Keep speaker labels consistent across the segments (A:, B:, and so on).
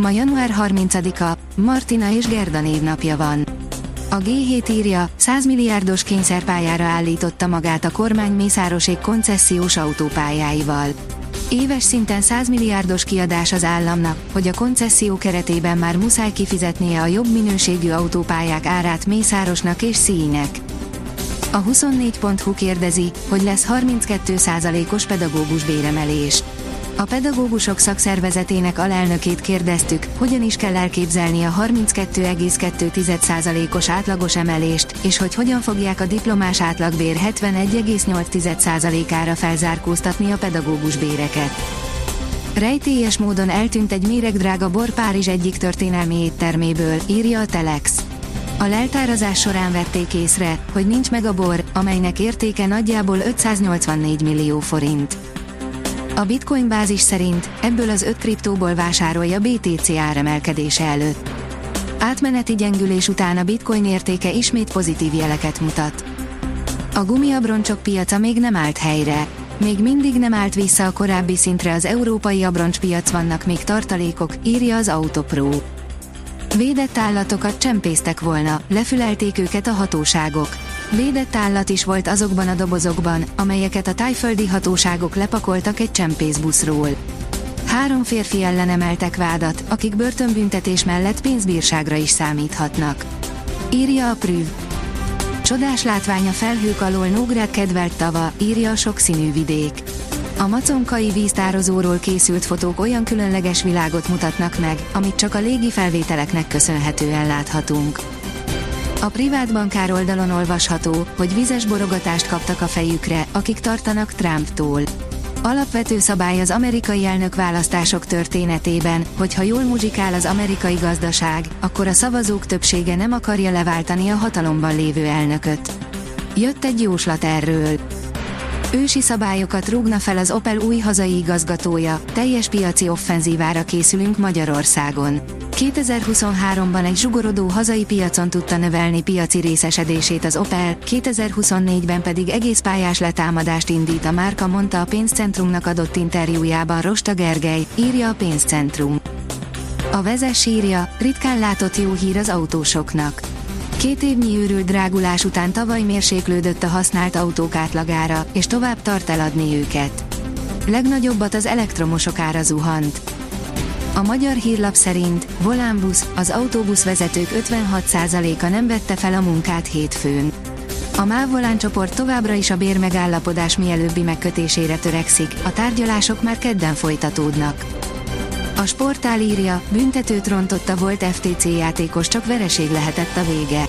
A: Ma január 30-a, Martina és Gerda névnapja van. A G7 írja, 100 milliárdos kényszerpályára állította magát a kormány Mészárosék koncesziós autópályáival. Éves szinten 100 milliárdos kiadás az államnak, hogy a koncesszió keretében már muszáj kifizetnie a jobb minőségű autópályák árát Mészárosnak és Színek. A 24.hu kérdezi, hogy lesz 32%-os pedagógus béremelés. A pedagógusok szakszervezetének alelnökét kérdeztük, hogyan is kell elképzelni a 32,2%-os átlagos emelést, és hogy hogyan fogják a diplomás átlagbér 71,8%-ára felzárkóztatni a pedagógus béreket. Rejtélyes módon eltűnt egy méregdrága bor Párizs egyik történelmi étterméből, írja a Telex. A leltárazás során vették észre, hogy nincs meg a bor, amelynek értéke nagyjából 584 millió forint. A Bitcoin bázis szerint ebből az öt kriptóból vásárolja BTC áremelkedése előtt. Átmeneti gyengülés után a Bitcoin értéke ismét pozitív jeleket mutat. A gumiabroncsok piaca még nem állt helyre. Még mindig nem állt vissza a korábbi szintre az európai abroncspiac vannak még tartalékok, írja az Autopro. Védett állatokat csempésztek volna, lefülelték őket a hatóságok. Védett állat is volt azokban a dobozokban, amelyeket a tájföldi hatóságok lepakoltak egy csempészbuszról. Három férfi ellen emeltek vádat, akik börtönbüntetés mellett pénzbírságra is számíthatnak. Írja a Prüv. Csodás látvány a felhők alól Nógrád kedvelt tava, írja a sokszínű vidék. A maconkai víztározóról készült fotók olyan különleges világot mutatnak meg, amit csak a légi felvételeknek köszönhetően láthatunk. A privát bankár oldalon olvasható, hogy vizes borogatást kaptak a fejükre, akik tartanak Trumptól. Alapvető szabály az amerikai elnök választások történetében, hogy ha jól muzsikál az amerikai gazdaság, akkor a szavazók többsége nem akarja leváltani a hatalomban lévő elnököt. Jött egy jóslat erről. Ősi szabályokat rúgna fel az Opel új hazai igazgatója, teljes piaci offenzívára készülünk Magyarországon. 2023-ban egy zsugorodó hazai piacon tudta növelni piaci részesedését az Opel, 2024-ben pedig egész pályás letámadást indít a márka mondta a pénzcentrumnak adott interjújában Rosta Gergely, írja a pénzcentrum. A vezes írja, ritkán látott jó hír az autósoknak. Két évnyi őrült drágulás után tavaly mérséklődött a használt autók átlagára, és tovább tart eladni őket. Legnagyobbat az elektromosok ára zuhant. A magyar hírlap szerint Volánbusz, az autóbuszvezetők 56%-a nem vette fel a munkát hétfőn. A MÁV Volán csoport továbbra is a bérmegállapodás mielőbbi megkötésére törekszik, a tárgyalások már kedden folytatódnak. A sportál írja, büntetőt rontott a volt FTC játékos, csak vereség lehetett a vége.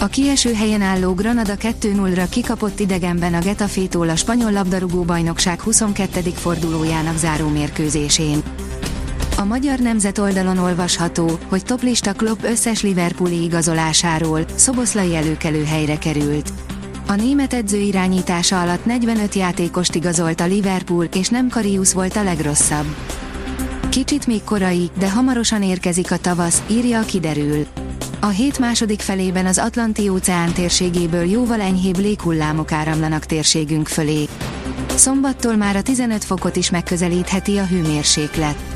A: A kieső helyen álló Granada 2-0-ra kikapott idegenben a Getafétól a spanyol labdarúgó bajnokság 22. fordulójának záró mérkőzésén. A magyar nemzet oldalon olvasható, hogy toplista Klopp összes Liverpooli igazolásáról, Szoboszlai előkelő helyre került. A német edző irányítása alatt 45 játékost igazolt a Liverpool, és nem Karius volt a legrosszabb. Kicsit még korai, de hamarosan érkezik a tavasz, írja a kiderül. A hét második felében az Atlanti-óceán térségéből jóval enyhébb léghullámok áramlanak térségünk fölé. Szombattól már a 15 fokot is megközelítheti a hőmérséklet.